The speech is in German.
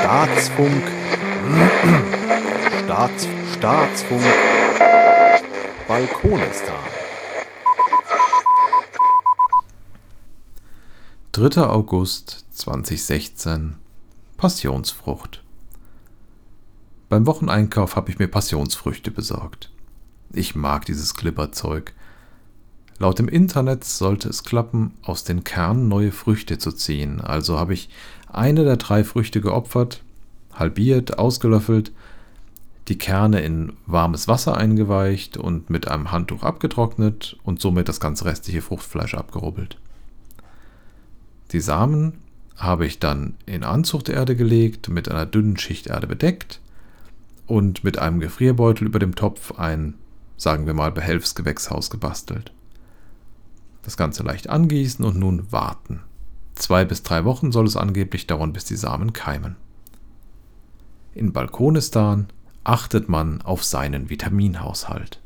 Staatsfunk. Staats, Staatsfunk. Balkonistan. 3. August 2016 Passionsfrucht. Beim Wocheneinkauf habe ich mir Passionsfrüchte besorgt. Ich mag dieses Glibberzeug. Laut dem Internet sollte es klappen, aus den Kernen neue Früchte zu ziehen, also habe ich eine der drei Früchte geopfert, halbiert, ausgelöffelt, die Kerne in warmes Wasser eingeweicht und mit einem Handtuch abgetrocknet und somit das ganze restliche Fruchtfleisch abgerubbelt. Die Samen habe ich dann in Anzuchterde gelegt, mit einer dünnen Schicht Erde bedeckt und mit einem Gefrierbeutel über dem Topf ein, sagen wir mal, Behelfsgewächshaus gebastelt. Das Ganze leicht angießen und nun warten. Zwei bis drei Wochen soll es angeblich dauern, bis die Samen keimen. In Balkonistan achtet man auf seinen Vitaminhaushalt.